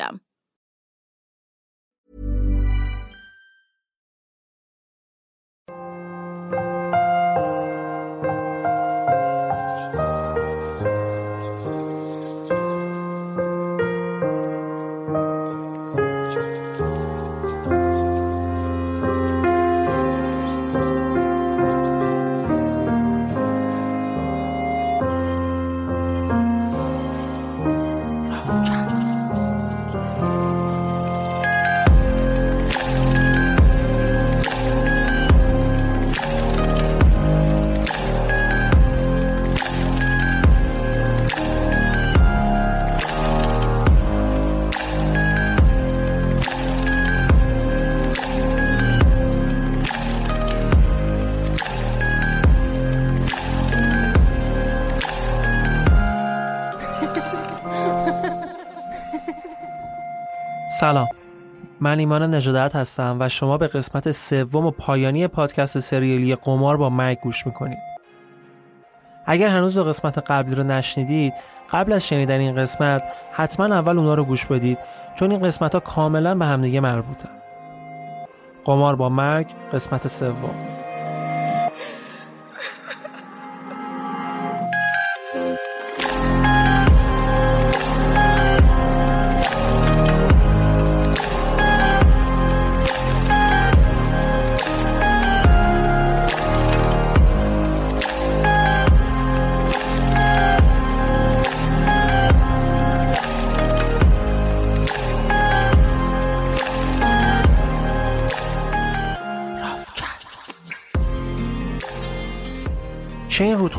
system. من ایمان نجادت هستم و شما به قسمت سوم و پایانی پادکست سریالی قمار با مرگ گوش می‌کنید. اگر هنوز دو قسمت قبلی رو نشنیدید قبل از شنیدن این قسمت حتما اول اونا رو گوش بدید چون این قسمت ها کاملا به همدیگه مربوطه قمار با مرگ قسمت سوم.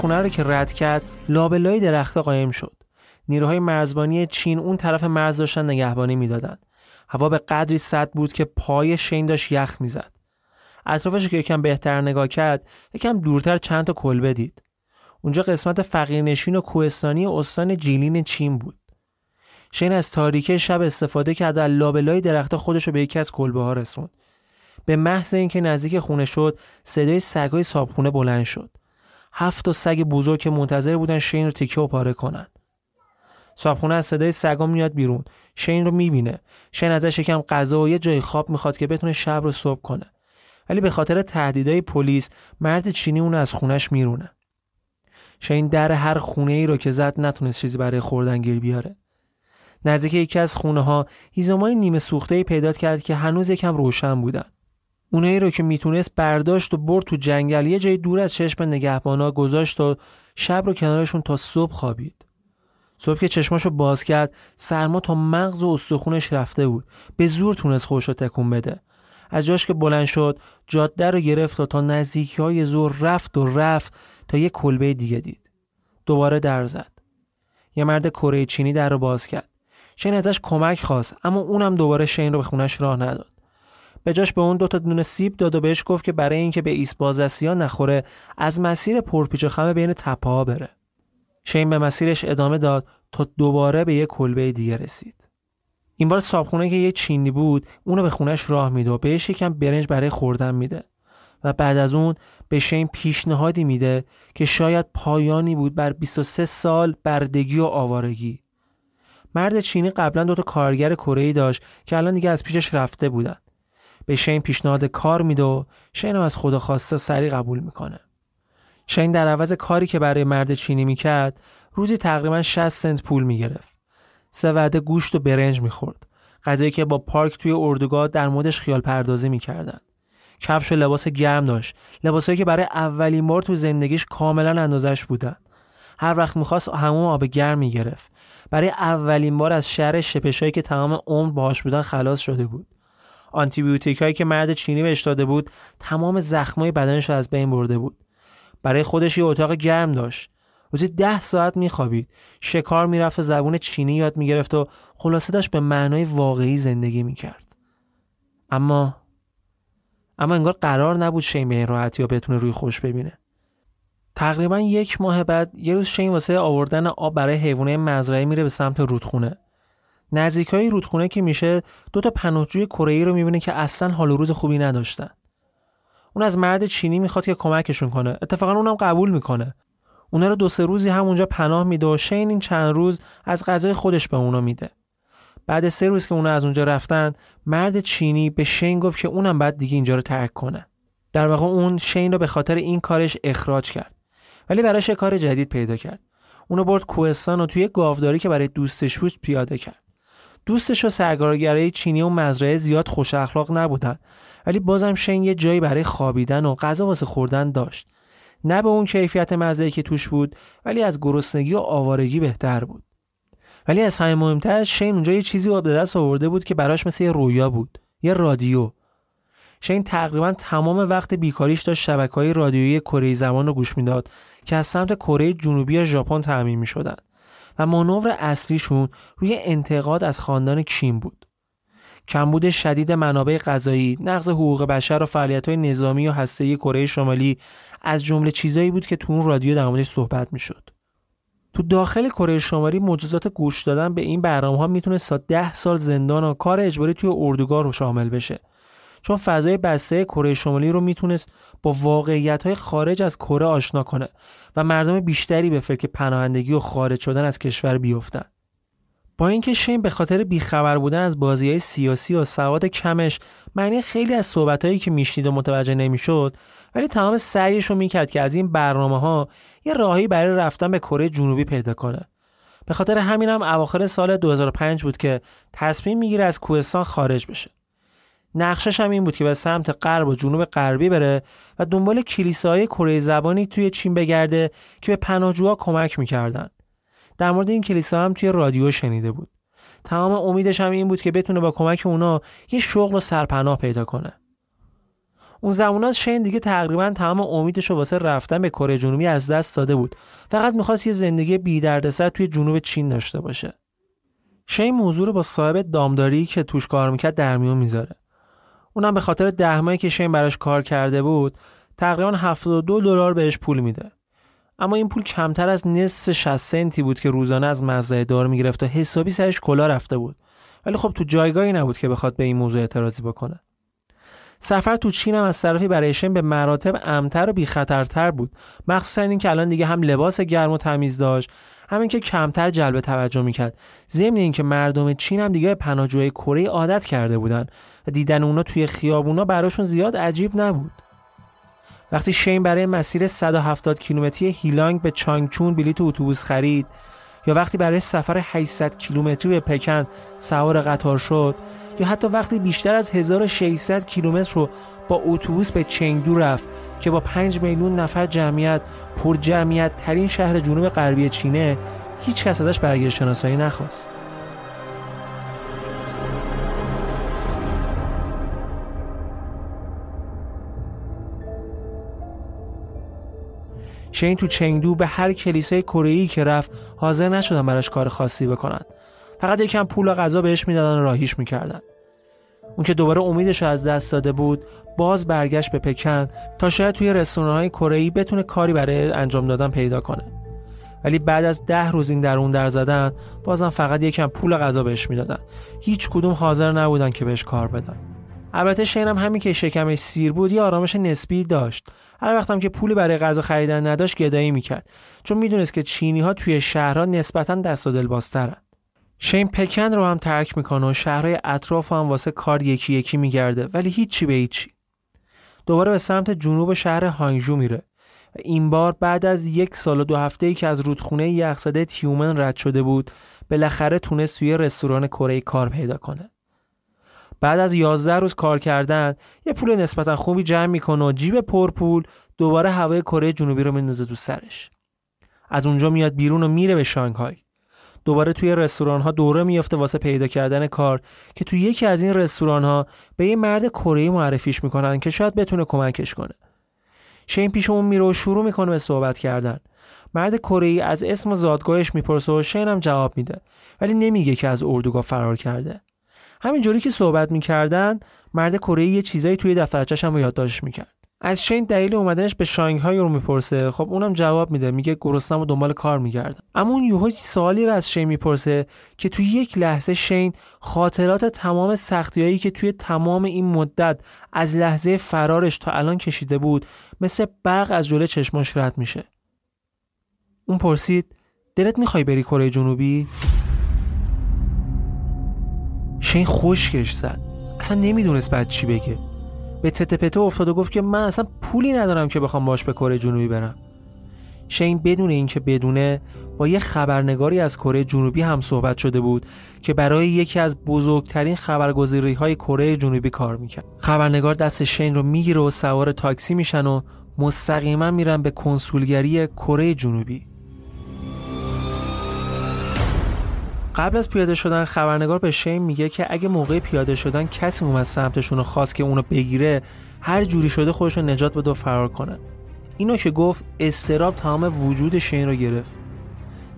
رودخونه رو که رد کرد لابلای درخت قایم شد. نیروهای مرزبانی چین اون طرف مرز داشتن نگهبانی می‌دادند هوا به قدری سرد بود که پای شین داشت یخ می‌زد. اطرافش که یکم بهتر نگاه کرد یکم دورتر چند تا کلبه دید. اونجا قسمت فقیرنشین و کوهستانی استان جیلین چین بود. شین از تاریکی شب استفاده کرد و لابلای درخت خودش رو به یکی از کلبه ها رسوند. به محض اینکه نزدیک خونه شد صدای سگای صابخونه بلند شد. هفت تا سگ بزرگ که منتظر بودن شین رو تکه و پاره کنن. صابخونه از صدای سگا میاد بیرون. شین رو می‌بینه. شین ازش یکم غذا و یه جای خواب می‌خواد که بتونه شب رو صبح کنه. ولی به خاطر تهدیدهای پلیس مرد چینی اون از خونش میرونه. شین در هر خونه ای رو که زد نتونست چیزی برای خوردن گیر بیاره. نزدیک یکی از خونه ها هیزمای نیمه سوخته پیدا کرد که هنوز یکم روشن بودن. اونایی رو که می‌تونست برداشت و برد تو جنگل یه جای دور از چشم نگهبانا گذاشت و شب رو کنارشون تا صبح خوابید. صبح که چشماشو باز کرد سرما تا مغز و استخونش رفته بود. به زور تونست خوش رو تکون بده. از جاش که بلند شد جاده رو گرفت و تا نزدیکی های زور رفت و رفت تا یه کلبه دیگه دید. دوباره در زد. یه مرد کره چینی در رو باز کرد. شین ازش کمک خواست اما اونم دوباره شین رو به خونش راه نداد. به جاش به اون دو تا دونه سیب داد و بهش گفت که برای اینکه به ها نخوره از مسیر پرپیچ و خم بین تپه ها بره. شین به مسیرش ادامه داد تا دوباره به یه کلبه دیگه رسید. این بار صابخونه که یه چینی بود اونو به خونش راه میده و بهش یکم برنج برای خوردن میده. و بعد از اون به شین پیشنهادی میده که شاید پایانی بود بر 23 سال بردگی و آوارگی. مرد چینی قبلا دو تا کارگر کره داشت که الان دیگه از پیشش رفته بودن. به شین پیشنهاد کار میده و شین از خدا خواسته سری قبول می‌کنه. شین در عوض کاری که برای مرد چینی می‌کرد روزی تقریبا 60 سنت پول می‌گرفت. سه وعده گوشت و برنج می‌خورد غذایی که با پارک توی اردوگاه در مودش خیال پردازی می‌کردن کفش و لباس گرم داشت لباسایی که برای اولین بار تو زندگیش کاملا اندازش بودن. هر وقت می‌خواست همون آب گرم می‌گرفت. برای اولین بار از شر شپشایی که تمام عمر باهاش بودن خلاص شده بود. آنتیبیوتیک هایی که مرد چینی بهش داده بود تمام زخمای بدنش رو از بین برده بود. برای خودش یه اتاق گرم داشت. روزی ده ساعت میخوابید. شکار می‌رفت و زبون چینی یاد می‌گرفت و خلاصه داشت به معنای واقعی زندگی می‌کرد. اما اما انگار قرار نبود شین به این راحتی یا بتونه روی خوش ببینه. تقریبا یک ماه بعد یه روز شین واسه آوردن آب برای حیوانات مزرعه میره به سمت رودخونه. نزدیکای رودخونه که میشه دو تا پناهجوی کره رو می‌بینه که اصلا حال و روز خوبی نداشتن. اون از مرد چینی می‌خواد که کمکشون کنه. اتفاقا اونم قبول می‌کنه. اونا رو دو سه روزی همونجا پناه میده و شین این چند روز از غذای خودش به اونا میده. بعد سه روز که اونا از اونجا رفتن مرد چینی به شین گفت که اونم بعد دیگه اینجا رو ترک کنه. در واقع اون شین رو به خاطر این کارش اخراج کرد. ولی براش کار جدید پیدا کرد. اونو برد کوهستان و توی گاوداری که برای دوستش بود پیاده کرد. دوستش و سرگارگرای چینی و مزرعه زیاد خوش اخلاق نبودن. ولی بازم شین یه جایی برای خوابیدن و غذا واسه خوردن داشت. نه به اون کیفیت مزرعه که توش بود ولی از گرسنگی و آوارگی بهتر بود. ولی از همه مهمتر شین اونجا یه چیزی به دست آورده بود که براش مثل یه رویا بود. یه رادیو. شین تقریبا تمام وقت بیکاریش داشت شبکه های رادیویی کره زمان رو گوش می‌داد که از سمت کره جنوبی ژاپن تعمین می شدن و مانور اصلیشون روی انتقاد از خاندان کیم بود. کمبود شدید منابع غذایی، نقض حقوق بشر و های نظامی و هسته‌ای کره شمالی از جمله چیزایی بود که تو اون رادیو در موردش صحبت می‌شد. تو داخل کره شمالی مجازات گوش دادن به این برنامه ها می‌تونه تا ده سال زندان و کار اجباری توی اردوگاه رو شامل بشه. چون فضای بسته کره شمالی رو می‌تونست با واقعیت های خارج از کره آشنا کنه و مردم بیشتری به فکر پناهندگی و خارج شدن از کشور بیفتن. با اینکه شین به خاطر بیخبر بودن از بازی های سیاسی و سواد کمش معنی خیلی از صحبتهایی که میشنید و متوجه نمی‌شد ولی تمام سعیش رو می‌کرد که از این برنامه ها یه راهی برای رفتن به کره جنوبی پیدا کنه به خاطر همین هم اواخر سال 2005 بود که تصمیم می‌گیره از کوهستان خارج بشه نقشش هم این بود که به سمت غرب و جنوب غربی بره و دنبال کلیساهای کره زبانی توی چین بگرده که به پناهجوها کمک می‌کردن. در مورد این کلیسا هم توی رادیو شنیده بود. تمام امیدش هم این بود که بتونه با کمک اونا یه شغل و سرپناه پیدا کنه. اون زمانات شین دیگه تقریبا تمام امیدش رو واسه رفتن به کره جنوبی از دست داده بود. فقط می‌خواست یه زندگی بی دردسر توی جنوب چین داشته باشه. شین موضوع رو با صاحب دامداری که توش کار می‌کرد در میون می‌ذاره. اونم به خاطر ده ماهی که شین براش کار کرده بود تقریبا 72 دلار بهش پول میده. اما این پول کمتر از نصف 60 سنتی بود که روزانه از مزرعه دار می‌گرفت و حسابی سرش کلا رفته بود. ولی خب تو جایگاهی نبود که بخواد به این موضوع اعتراضی بکنه. سفر تو چین هم از طرفی برای شین به مراتب امتر و بیخطرتر بود. مخصوصا این که الان دیگه هم لباس گرم و تمیز داشت. همین که کمتر جلب توجه می‌کرد. ضمن اینکه مردم چین هم دیگه پناهجوهای کره عادت کرده بودن و دیدن اونا توی خیابونا براشون زیاد عجیب نبود. وقتی شین برای مسیر 170 کیلومتری هیلانگ به چانگچون بلیت اتوبوس خرید یا وقتی برای سفر 800 کیلومتری به پکن سوار قطار شد یا حتی وقتی بیشتر از 1600 کیلومتر رو با اتوبوس به چنگدو رفت که با 5 میلیون نفر جمعیت پر جمعیت ترین شهر جنوب غربی چینه هیچ کس ازش برگشت شناسایی نخواست. شین تو چنگدو به هر کلیسای کره که رفت حاضر نشدن براش کار خاصی بکنن. فقط یکم پول و غذا بهش می‌دادن و راهیش می‌کردن. اون که دوباره امیدش از دست داده بود باز برگشت به پکن تا شاید توی رستوران های کره بتونه کاری برای انجام دادن پیدا کنه. ولی بعد از ده روز این در اون در زدن بازم فقط یکم پول غذا بهش می‌دادن. هیچ کدوم حاضر نبودن که بهش کار بدن. البته شین هم همین که شکمش سیر بود یه آرامش نسبی داشت. هر وقتم که پولی برای غذا خریدن نداشت گدایی می‌کرد. چون می‌دونست که چینی ها توی شهرها نسبتا دست و دل بازترن شین پکن رو هم ترک می‌کنه و شهرهای اطراف هم واسه کار یکی یکی میگرده ولی هیچی به هیچی. دوباره به سمت جنوب شهر هانگجو میره و این بار بعد از یک سال و دو هفته ای که از رودخونه یخزده تیومن رد شده بود بالاخره تونست توی رستوران کره کار پیدا کنه. بعد از 11 روز کار کردن یه پول نسبتا خوبی جمع می‌کنه و جیب پرپول دوباره هوای کره جنوبی رو میندازه تو سرش. از اونجا میاد بیرون و میره به شانگهای. دوباره توی رستوران ها دوره میافته واسه پیدا کردن کار که توی یکی از این رستوران ها به یه مرد کره معرفیش می‌کنن که شاید بتونه کمکش کنه. شین پیش اون میره و شروع می‌کنه به صحبت کردن. مرد کره از اسم و زادگاهش می‌پرسه و شین هم جواب میده ولی نمیگه که از اردوگاه فرار کرده. همینجوری که صحبت می‌کردن مرد کره یه چیزایی توی دفترچش هم یادداشت می‌کرد. از شین دلیل اومدنش به شانگهای رو می‌پرسه. خب اونم جواب میده میگه گرسنم و دنبال کار میگردم. اما اون یوهو سوالی رو از شین می‌پرسه که توی یک لحظه شین خاطرات تمام سختیایی که توی تمام این مدت از لحظه فرارش تا الان کشیده بود مثل برق از جلوی چشماش رد میشه. اون پرسید دلت می‌خوای بری کره جنوبی؟ شین خشکش زد. اصلا نمی‌دونست بعد چی بگه. به تته افتاد و گفت که من اصلا پولی ندارم که بخوام باش به کره جنوبی برم. شین بدون اینکه بدونه با یه خبرنگاری از کره جنوبی هم صحبت شده بود که برای یکی از بزرگترین خبرگزاری های کره جنوبی کار می‌کرد. خبرنگار دست شین رو می‌گیره و سوار تاکسی میشن و مستقیما میرن به کنسولگری کره جنوبی. قبل از پیاده شدن خبرنگار به شیم میگه که اگه موقع پیاده شدن کسی اومد سمتشون و خواست که اونو بگیره هر جوری شده خودش رو نجات بده و فرار کنه. اینو که گفت استراب تمام وجود شین رو گرفت.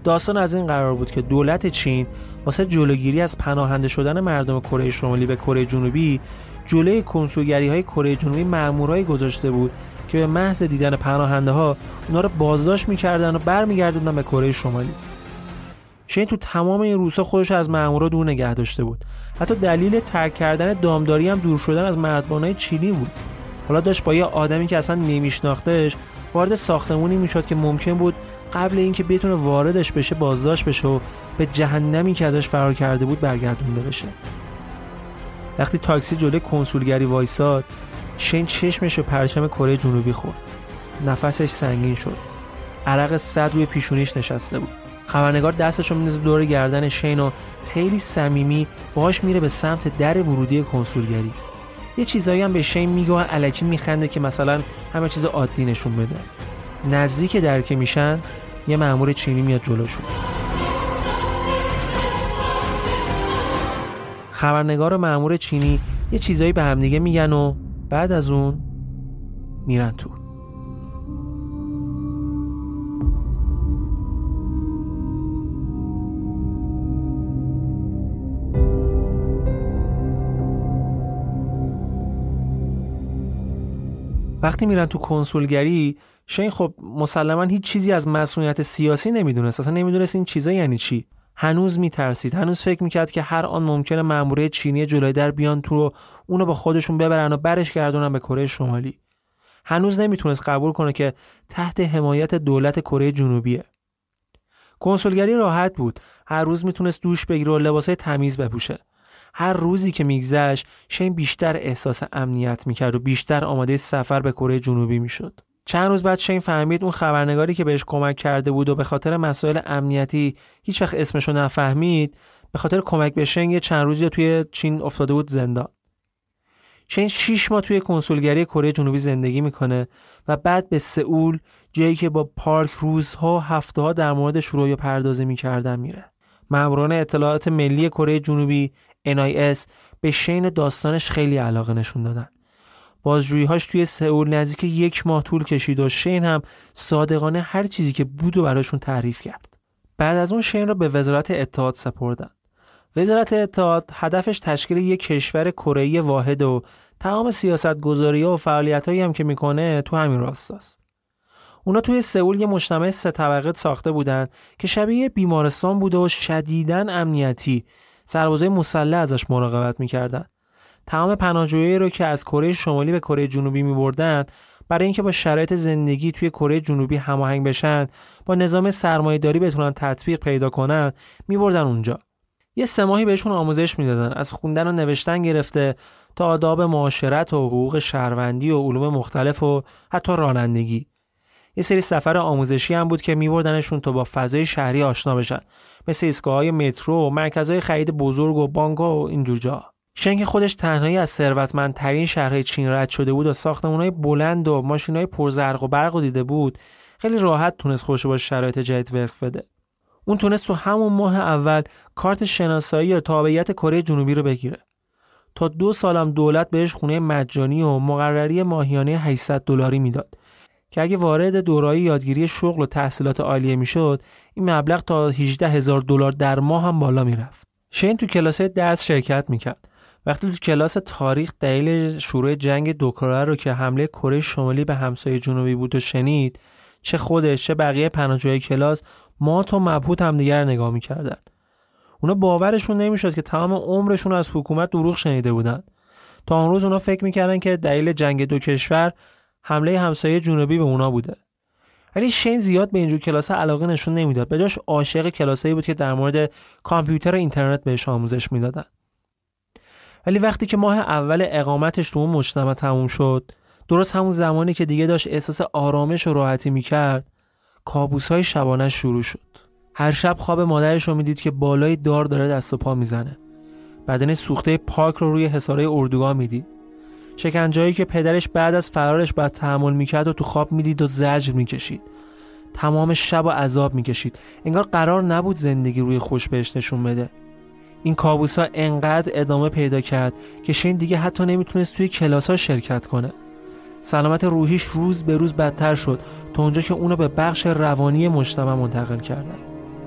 داستان از این قرار بود که دولت چین واسه جلوگیری از پناهنده شدن مردم کره شمالی به کره جنوبی جلوی کنسولگری های کره جنوبی مامورایی گذاشته بود که به محض دیدن پناهنده ها اونا رو بازداشت می‌کردن و برمیگردوندن به کره شمالی. شین تو تمام این روزها خودش از مامورا دور نگه داشته بود. حتی دلیل ترک کردن دامداری هم دور شدن از مرزبانهای چینی بود. حالا داشت با یه آدمی که اصلا نمیشناختش وارد ساختمونی می‌شد که ممکن بود قبل اینکه بتونه واردش بشه بازداشت بشه و به جهنمی که ازش فرار کرده بود برگردونده بشه. وقتی تاکسی جلوی کنسولگری وایساد شین چشمش به پرچم کره جنوبی خورد. نفسش سنگین شد. عرق صد روی پیشونیش نشسته بود. خبرنگار دستش رو میندازه دور گردن شین و خیلی صمیمی باهاش میره به سمت در ورودی کنسولگری. یه چیزایی هم به شین میگه و علکی میخنده که مثلا همه چیز عادی نشون بده. نزدیک در که میشن یه مأمور چینی میاد جلوشون. خبرنگار و مأمور چینی یه چیزایی به همدیگه میگن و بعد از اون میرن تو. وقتی میرن تو کنسولگری شین خب مسلما هیچ چیزی از مسئولیت سیاسی نمی‌دونست. اصلا نمی‌دونست این چیزا یعنی چی. هنوز میترسید. هنوز فکر می‌کرد که هر آن ممکنه ماموره چینی جلوی در بیان تو رو اونو با خودشون ببرن و برش گردونن به کره شمالی. هنوز نمی‌تونست قبول کنه که تحت حمایت دولت کره جنوبیه. کنسولگری راحت بود. هر روز می‌تونست دوش بگیره و لباسای تمیز بپوشه. هر روزی که میگذشت شین بیشتر احساس امنیت می‌کرد و بیشتر آماده سفر به کره جنوبی می‌شد. چند روز بعد شین فهمید اون خبرنگاری که بهش کمک کرده بود و به خاطر مسائل امنیتی هیچ وقت اسمشو نفهمید به خاطر کمک به شین یه چند روزی توی چین افتاده بود زندان. شین شیش ماه توی کنسولگری کره جنوبی زندگی می‌کنه و بعد به سئول جایی که با پارک روزها و هفته ها در موردش رویا پردازی می‌کردن میره. ماموران اطلاعات ملی کره جنوبی NIS به شین داستانش خیلی علاقه نشون دادن. بازجوییهاش توی سئول نزدیک یک ماه طول کشید و شین هم صادقانه هر چیزی که بود و براشون تعریف کرد. بعد از اون شین را به وزارت اطلاعات سپردن. وزارت اتحاد هدفش تشکیل یک کشور کره واحد و تمام سیاست گذاری و فعالیت هایی هم که می‌کنه تو همین راستاست. اونا توی سئول یه مجتمع سه طبقه ساخته بودن که شبیه بیمارستان بوده و شدیداً امنیتی سربازای مسلح ازش مراقبت می‌کردن. تمام پناهجویی رو که از کره شمالی به کره جنوبی میبردن برای اینکه با شرایط زندگی توی کره جنوبی هماهنگ بشن با نظام سرمایه‌داری بتونن تطبیق پیدا کنن میبردن اونجا یه سه ماهی بهشون آموزش می‌دادن از خوندن و نوشتن گرفته تا آداب معاشرت و حقوق شهروندی و علوم مختلف و حتی رانندگی یه سری سفر آموزشی هم بود که میبردنشون تا با فضای شهری آشنا بشن. مثل ایستگاه مترو و مرکزهای خرید بزرگ و بانک و اینجور جا شنگ خودش تنهایی از ثروتمندترین شهرهای چین رد شده بود و ساختمانهای بلند و ماشینهای پرزرق و برق و دیده بود خیلی راحت تونست خوش با شرایط جدید وقف بده. اون تونست تو همون ماه اول کارت شناسایی یا تابعیت کره جنوبی رو بگیره. تا دو سالم دولت بهش خونه مجانی و مقرری ماهیانه 800 دلاری می‌داد. که اگه وارد دورایی یادگیری شغل و تحصیلات عالیه می‌شد این مبلغ تا 18 هزار دلار در ماه هم بالا می‌رفت. شین تو کلاس درس شرکت می‌کرد. وقتی تو کلاس تاریخ دلیل شروع جنگ دو کره رو که حمله کره شمالی به همسایه جنوبی بود و شنید چه خودش چه بقیه پناهجوی کلاس ما تو مبهوت همدیگر نگاه می‌کردن. اونا باورشون نمی‌شد که تمام عمرشون از حکومت دروغ شنیده بودن. تا اون روز اونا فکر می‌کردن که دلیل جنگ دو کشور حمله همسایه جنوبی به اونا بوده. ولی شین زیاد به اینجور کلاس علاقه نشون نمی‌داد. به جاش عاشق کلاسایی بود که در مورد کامپیوتر و اینترنت بهش آموزش می‌دادن. ولی وقتی که ماه اول اقامتش تو اون مجتمع تموم شد درست همون زمانی که دیگه داشت احساس آرامش و راحتی می‌کرد کابوس های شبانه شروع شد. هر شب خواب مادرش رو می‌دید که بالای دار داره دست و پا می‌زنه. بدن سوخته پارک رو روی حساره اردوگاه می‌دید. شکنجایی که پدرش بعد از فرارش بعد تحمل می‌کرد و تو خواب می‌دید و زجر می‌کشید. تمام شب و عذاب می‌کشید. انگار قرار نبود زندگی روی خوش بهش نشون بده. این کابوس ها انقدر ادامه پیدا کرد که شین دیگه حتی نمی‌تونست توی کلاس ها شرکت کنه. سلامت روحیش روز به روز بدتر شد تا اونجا که اونو به بخش روانی مجتمع منتقل کردن.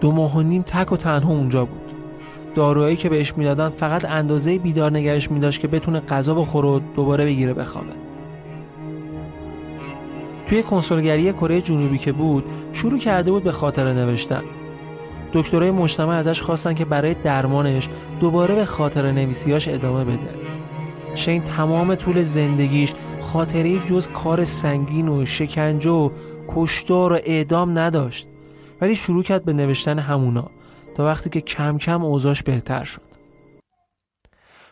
دو ماه و نیم تک و تنها اونجا بود. داروهایی که بهش می‌دادن فقط اندازه بیدار نگرش میداشت که بتونه غذا بخوره و دوباره بگیره بخوابه. توی کنسولگری کره جنوبی که بود شروع کرده بود به خاطره نوشتن. دکترای مجتمع ازش خواستن که برای درمانش دوباره به خاطر نویسیاش ادامه بده. شین تمام طول زندگیش خاطره جز کار سنگین و شکنجه و کشتار و اعدام نداشت. ولی شروع کرد به نوشتن همونا. تا وقتی که کم کم اوضاش بهتر شد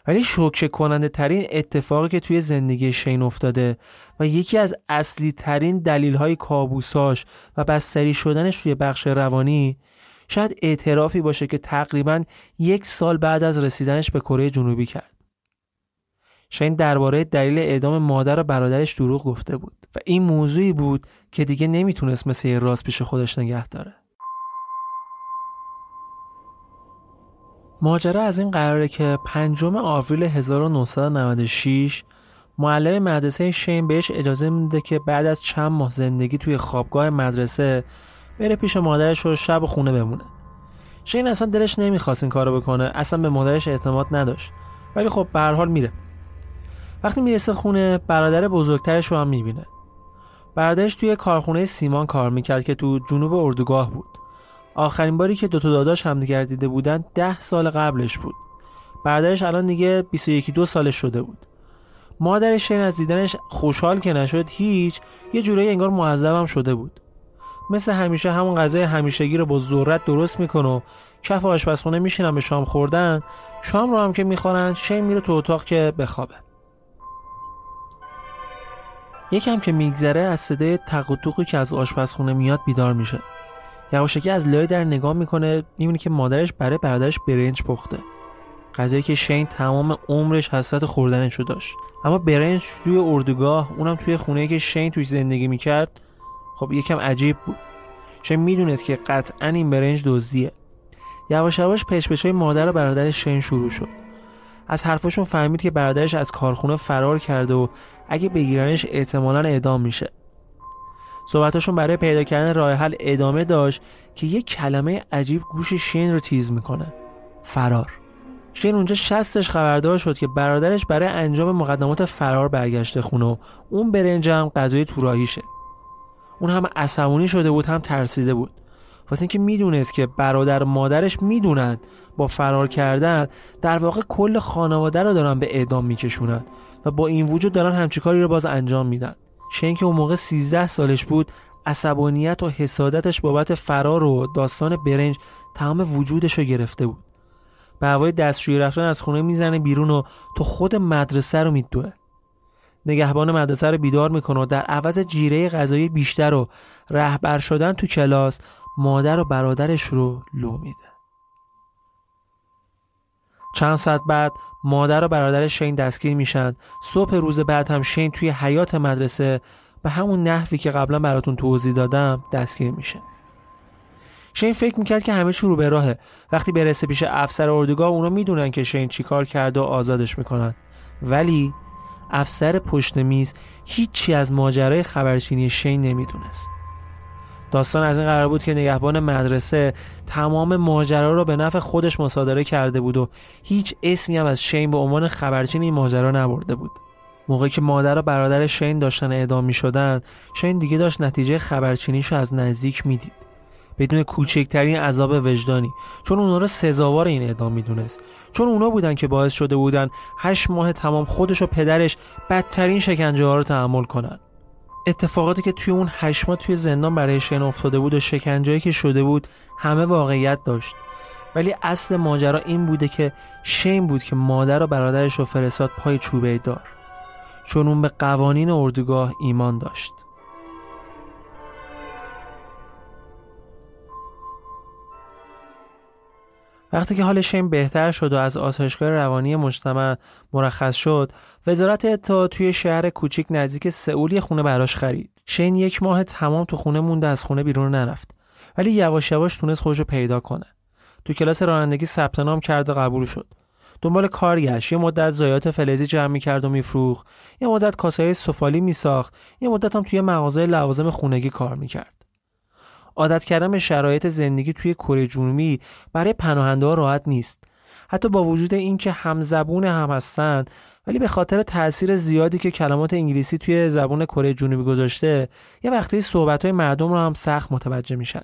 ولی شوکه کننده ترین اتفاقی که توی زندگی شین افتاده و یکی از اصلی ترین دلیل های کابوساش و بستری شدنش توی بخش روانی شاید اعترافی باشه که تقریبا یک سال بعد از رسیدنش به کره جنوبی کرد. شین درباره دلیل اعدام مادر و برادرش دروغ گفته بود و این موضوعی بود که دیگه نمی‌تونست مثل یه راست پیش خودش نگه داره. ماجرا از این قراره که پنجم آوریل 1996 معلم مدرسه شین بهش اجازه میده که بعد از چند ماه زندگی توی خوابگاه مدرسه بره پیش مادرش و شب خونه بمونه. شین اصلا دلش نمی‌خواست این کارو بکنه اصلا به مادرش اعتماد نداشت. ولی خب به هر حال میره. وقتی می‌رسه خونه برادر بزرگترش رو هم می‌بینه. برادرش توی کارخونه سیمان کار می‌کرد که تو جنوب اردوگاه بود. آخرین باری که دوتا داداش همدیگر دیده بودن ده سال قبلش بود. برادرش الان دیگه 21 دو سالش شده بود. مادرش شین از دیدنش خوشحال که نشد هیچ یه جورایی انگار معذبم شده بود. مثل همیشه همون غذای همیشگی رو با ذرت درست می‌کنه و کف آشپزخونه میشینن به شام خوردن شام رو هم که می‌خورن شین میره تو اتاق که بخوابه. یکم که میگذره از صدای تق که از آشپزخونه میاد بیدار میشه. یواشکی از لای در نگاه می‌کنه می‌بینه که مادرش برای برادرش برنج پخته. غذایی که شین تمام عمرش حسرت خوردنشو داشت. اما برنج توی اردوگاه اونم توی خونه که شین توی زندگی می‌کرد خب یکم عجیب بود. شین می‌دونست که قطعا این برنج دزدیه. یواش یواش های مادر و برادر شین شروع شد. از حرفاشون فهمید که برادرش از کارخونه فرار کرده و اگه بگیرنش احتمالا اعدام میشه. صحبتاشون برای پیدا کردن راه حل ادامه داشت که یک کلمه عجیب گوش شین رو تیز می‌کنه. فرار. شین اونجا شستش خبردار شد که برادرش برای انجام مقدمات فرار برگشته خونه و اون هم غذای توراهیشه اون هم عصبانی شده بود هم ترسیده بود. واسه اینکه می‌دونست که برادر و مادرش می‌دونن با فرار کردن در واقع کل خانواده رو دارن به اعدام میکشونن و با این وجود دارن همچی کاری رو باز انجام میدن. شین که اون موقع 13 سالش بود عصبانیت و حسادتش بابت فرار و داستان برنج تمام وجودش رو گرفته بود. به هوای دستشویی رفتن از خونه می‌زنه بیرون و تو خود مدرسه رو میدوه. نگهبان مدرسه رو بیدار می‌کنه و در عوض جیره غذایی بیشتر و رهبر شدن تو کلاس مادر و برادرش رو لو میده. چند ساعت بعد مادر و برادر شین دستگیر میشن. صبح روز بعد هم شین توی حیات مدرسه به همون نحوی که قبلا براتون توضیح دادم دستگیر میشه. شین فکر می‌کرد که همه چی رو به راهه. وقتی برسه پیش افسر اردوگاه اونا می‌دونن که شین چیکار کرده و آزادش می‌کنن. ولی افسر پشت میز هیچی از ماجرای خبرچینی شین نمی‌دونست. داستان از این قرار بود که نگهبان مدرسه تمام ماجرا رو به نفع خودش مصادره کرده بود و هیچ اسمی هم از شین به عنوان خبرچین این ماجرا نبرده بود. موقعی که مادر و برادر شین داشتن اعدام می شدن شین دیگه داشت نتیجه خبرچینیش از نزدیک می‌دید. بدون کوچکترین عذاب وجدانی چون اونا رو سزاوار این اعدام می‌دونست. چون اونا بودن که باعث شده بودن هشت ماه تمام خودش و پدرش بدترین شکنجه ها رو تحمل کنن. اتفاقاتی که توی اون هشت توی زندان برای شین افتاده بود و شکنجهایی که شده بود همه واقعیت داشت. ولی اصل ماجرا این بوده که شین بود که مادر و برادرش رو فرستاد پای چوبه دار. چون اون به قوانین اردوگاه ایمان داشت. وقتی که حال شین بهتر شد و از آسایشگاه روانی مجتمع مرخص شد وزارت اطلاعات توی شهر کوچیک نزدیک سئول خونه براش خرید. شین یک ماه تمام تو خونه مونده از خونه بیرون نرفت. ولی یواش یواش تونست خودش رو پیدا کنه. تو کلاس رانندگی ثبت نام کرد و قبول شد. دنبال کار گشت. یه مدت زایات فلزی جمع می‌کرد و میفروخت. یه مدت کاسه سفالی میساخت. یه مدت هم توی مغازه لوازم خونگی کار می‌کرد. عادت کردن به شرایط زندگی توی کره جنوبی برای پناهنده ها راحت نیست. حتی با وجود اینکه هم زبون هم هستند ولی به خاطر تاثیر زیادی که کلمات انگلیسی توی زبون کره جنوبی گذاشته یه وقتی صحبت های مردم رو هم سخت متوجه میشن.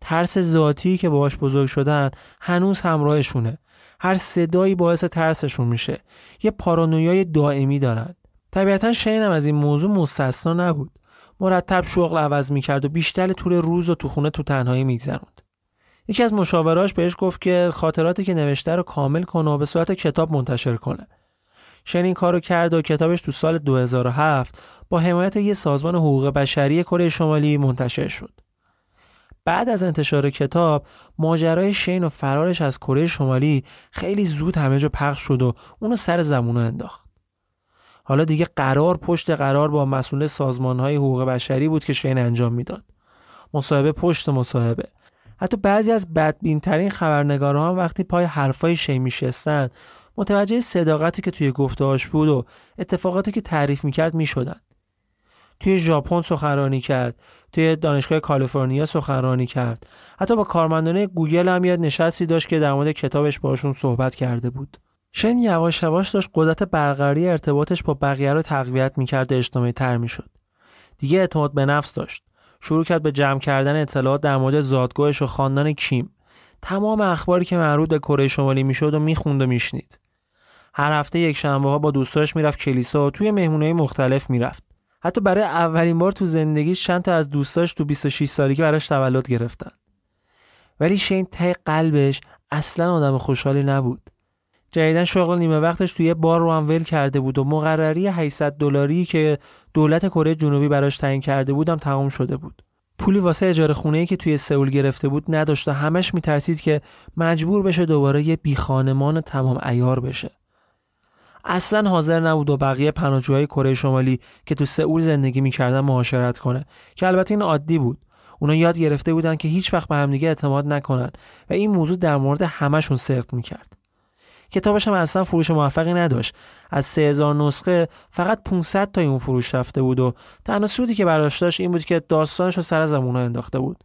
ترس ذاتی که باهاش بزرگ شدن هنوز همراهشونه. هر صدایی باعث ترسشون میشه. یه پارانویای دائمی دارن. طبیعتا شینم از این موضوع مستثنا نبود. مرتب شغل عوض می‌کرد و بیشتر طول روز و تو خونه تو تنهایی میگذروند. یکی از مشاوراش بهش گفت که خاطراتی که نوشته رو کامل کنه و به صورت کتاب منتشر کنه. شن این کارو کرد و کتابش تو سال 2007 با حمایت یه سازمان حقوق بشری کره شمالی منتشر شد. بعد از انتشار کتاب ماجرای شین و فرارش از کره شمالی خیلی زود همه جا پخش شد و اونو سر زمونه انداخت. حالا دیگه قرار پشت قرار با مسئول سازمان های حقوق بشری بود که شین انجام می‌داد. مصاحبه پشت مصاحبه. حتی بعضی از بدبین ترین خبرنگارها هم وقتی پای حرفای شی میشستن متوجه صداقتی که توی گفتهاش بود و اتفاقاتی که تعریف می‌کرد می‌شدن. توی ژاپن سخنرانی کرد توی دانشگاه کالیفرنیا سخنرانی کرد. حتی با کارمندان گوگل هم یاد نشستی داشت که در مورد کتابش باشون صحبت کرده بود. شن یواش یواش داشت قدرت برقراری ارتباطش با بقیه رو تقویت می‌کرد و اجتماعی تر می‌شد. دیگه اعتماد به نفس داشت. شروع کرد به جمع کردن اطلاعات در مورد زادگاهش و خاندان کیم. تمام اخباری که مربوط به کره شمالی می‌شد و می‌خوند و میشنید. هر هفته یک شنبه ها با دوستاش می‌رفت کلیسا و توی مهمونهای مختلف می‌رفت. حتی برای اولین بار تو زندگی چند تا از دوستاش تو 26 سالگی براش تولد گرفتن. ولی شین ته قلبش اصلا آدم خوشحالی نبود. جدیدا شغل نیمه وقتش توی بار رو هم ول کرده بود و مقرری 800 دلاری که دولت کره جنوبی براش تعیین کرده بودم تمام شده بود. پولی واسه اجاره خونه که توی سئول گرفته بود نداشت و همش میترسید که مجبور بشه دوباره یه بیخانمان تمام ایار بشه. اصلا حاضر نبود و بقیه پناهجوهای کره شمالی که تو سئول زندگی می‌کردن معاشرت کنه که البته این عادی بود. اونا یاد گرفته بودن که هیچ وقت به همدیگه اعتماد نکنن و این موضوع در مورد همشون صدق می‌کرد. کتابش هم اصلا فروش موفقی نداشت. از 3000 نسخه فقط 500 تا اون فروش رفته بود و تنها سودی که براش داشت این بود که داستانش رو سر زمونه انداخته بود.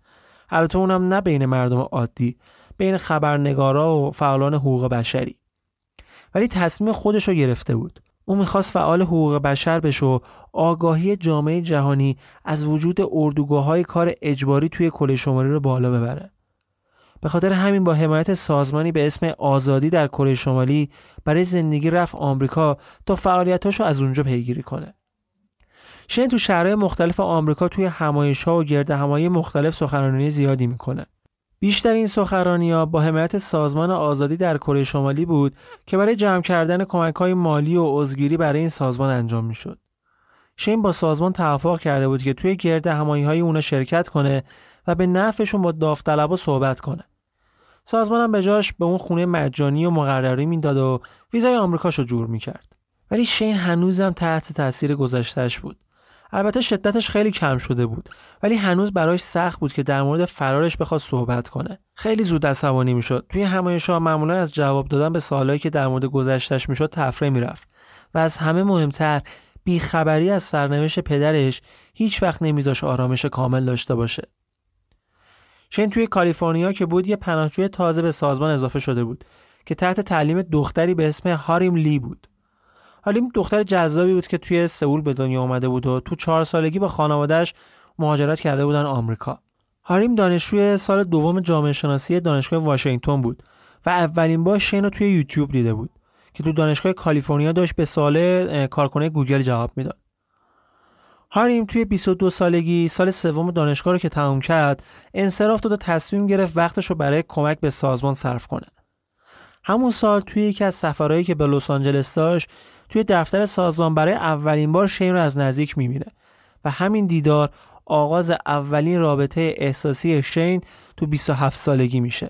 البته اونم نه بین مردم عادی بین خبرنگارا و فعالان حقوق بشری. ولی تصمیم خودش رو گرفته بود. او می‌خواست فعال حقوق بشر بشه و آگاهی جامعه جهانی از وجود اردوگاه های کار اجباری توی کل شمالی رو بالا ببره. به خاطر همین با حمایت سازمانی به اسم آزادی در کره شمالی برای زندگی رفت آمریکا تا فعالیتاشو از اونجا پیگیری کنه. شین تو شهرهای مختلف آمریکا توی همایش ها و گرد همایی مختلف سخنرانی زیادی می‌کنه. بیشتر این سخنرانی ها با حمایت سازمان آزادی در کره شمالی بود که برای جمع کردن کمک های مالی و عضوگیری برای این سازمان انجام می‌شد. شین با سازمان توافق کرده بود که توی گرد همایی های اونا شرکت کنه و به نفعشون با داوطلبا صحبت کنه. سازمانم به جاش به اون خونه مجانی و مقرری می‌داد و ویزای آمریکاشو جور می‌کرد. ولی شین هنوزم تحت تاثیر گذشتهش بود. البته شدتش خیلی کم شده بود. ولی هنوز براش سخت بود که در مورد فرارش بخواد صحبت کنه. خیلی زود عصبانی می‌شد. توی همایش ها معمولا از جواب دادن به سوالایی که در مورد گذشتش می‌شد تفره می‌رفت. و از همه مهمتر بیخبری از سرنوشت پدرش هیچ وقت نمیذاش آرامش کامل داشته باشه. شین توی کالیفرنیا که بود یه پناهجوی تازه به سازمان اضافه شده بود که تحت تعلیم دختری به اسم هاریم لی بود. هاریم دختر جذابی بود که توی سئول به دنیا آمده بود و تو چهار سالگی با خانوادهش مهاجرت کرده بودن آمریکا. هاریم دانشجوی سال دوم جامعه شناسی دانشگاه واشنگتن بود و اولین بار شین رو توی یوتیوب دیده بود که تو دانشگاه کالیفرنیا داشت به سوال کارکنه گوگل جواب می‌داد. هاریم توی 22 سالگی سال سوم دانشگاه رو که تموم کرد انصراف داد و تصمیم گرفت وقتش رو برای کمک به سازمان صرف کنه. همون سال توی یکی از سفرهایی که به لس آنجلس داشت توی دفتر سازمان برای اولین بار شین رو از نزدیک می‌بینه و همین دیدار آغاز اولین رابطه احساسی شین تو 27 سالگی میشه.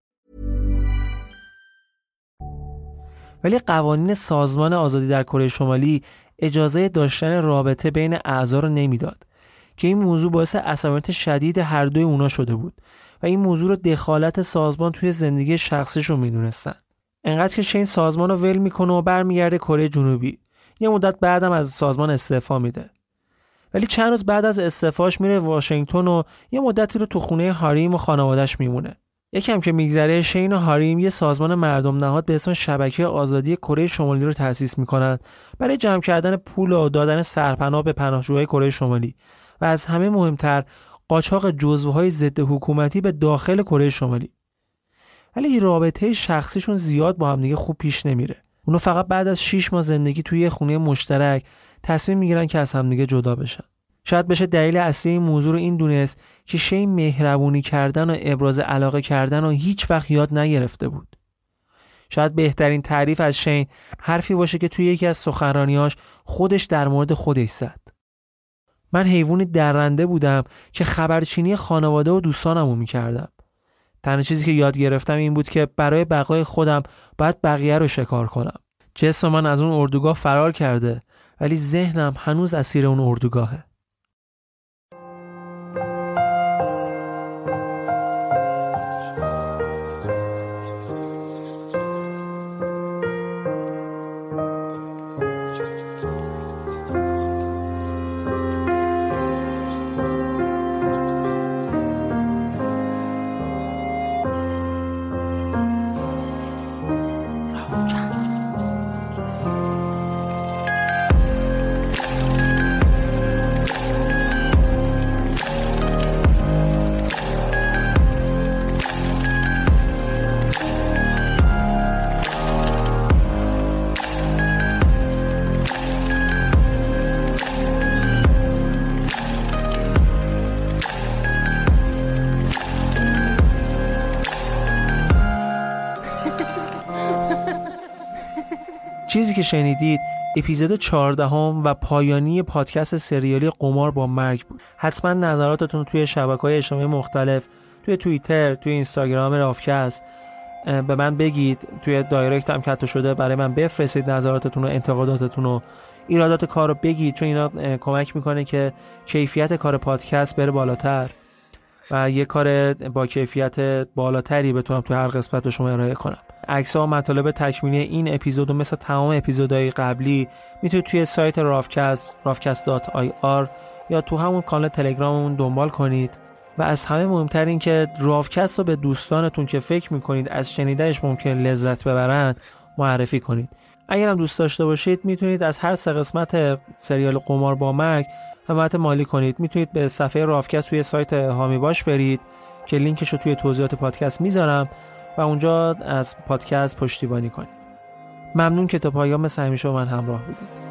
ولی قوانین سازمان آزادی در کره شمالی اجازه داشتن رابطه بین اعضا رو نمی‌داد که این موضوع باعث عصبانیت شدید هر دوی اونا شده بود و این موضوع رو دخالت سازمان توی زندگی شخصیشون می‌دونستن. انقدر که شین سازمان رو ول می‌کنه و برمیگرده کره جنوبی. یه مدت بعدم از سازمان استعفا میده. ولی چند روز بعد از استعفاش میره واشنگتن و یه مدتی رو تو خونه هاریم و خانوادش میمونه. یکم که میگذره شین و هاریم یه سازمان مردم نهاد به اسم شبکه آزادی کره شمالی رو تأسیس می‌کنند برای جمع کردن پول و دادن سرپناه به پناهجوهای کره شمالی و از همه مهمتر قاچاق جزوهای ضد حکومتی به داخل کره شمالی. ولی رابطه شخصیشون زیاد با هم دیگه خوب پیش نمیره. اونو فقط بعد از 6 ماه زندگی توی خونه مشترک تصمیم می‌گیرن که از همدیگه جدا بشن. شاید بشه دلیل اصلی این موضوع رو این دونست که شی مهربونی کردن و ابراز علاقه کردن و هیچ وقت یاد نگرفته بود. شاید بهترین تعریف از شین حرفی باشه که توی یکی از سخنرانیاش خودش در مورد خودش زد. من حیوانی درنده بودم که خبرچینی خانواده و دوستانم رو می‌کردم. تنها چیزی که یاد گرفتم این بود که برای بقای خودم باید بقیه رو شکار کنم. جسم من از اون اردوگاه فرار کرده ولی ذهنم هنوز اسیر اون اردوگاهه. که شنیدید اپیزود 14 هم و پایانی پادکست سریالی قمار با مرگ بود. حتما نظراتتون توی شبکه های اجتماعی مختلف توی توییتر توی اینستاگرام رافکست. به من بگید توی دایرکت هم کتو شده برای من بفرستید نظراتتون و انتقاداتتون و ایرادات کار رو بگید چون اینا کمک می‌کنه که کیفیت کار پادکست بره بالاتر. و یه کار با کیفیت بالاتری بتونم توی هر قسمت به شما ارائه کنم. عکس و مطالب تکمیلی این اپیزود و مثل تمام اپیزودهای قبلی می‌تونید توی سایت رافکست rafcast.ir یا تو همون کانال تلگراممون دنبال کنید. و از همه مهمتر این که رافکست رو به دوستانتون که فکر می‌کنید از شنیدنش ممکن لذت ببرن معرفی کنید. اگر هم دوست داشته باشید می‌تونید از هر سه قسمت سریال قمار با مرگ حمایت مالی کنید. می‌تونید به صفحه رافکست توی سایت هامی باش برید که لینکش رو توی توضیحات پادکست می‌ذارم و اونجا از پادکست پشتیبانی کنید. ممنون که تا پایان مثل من همراه بودید.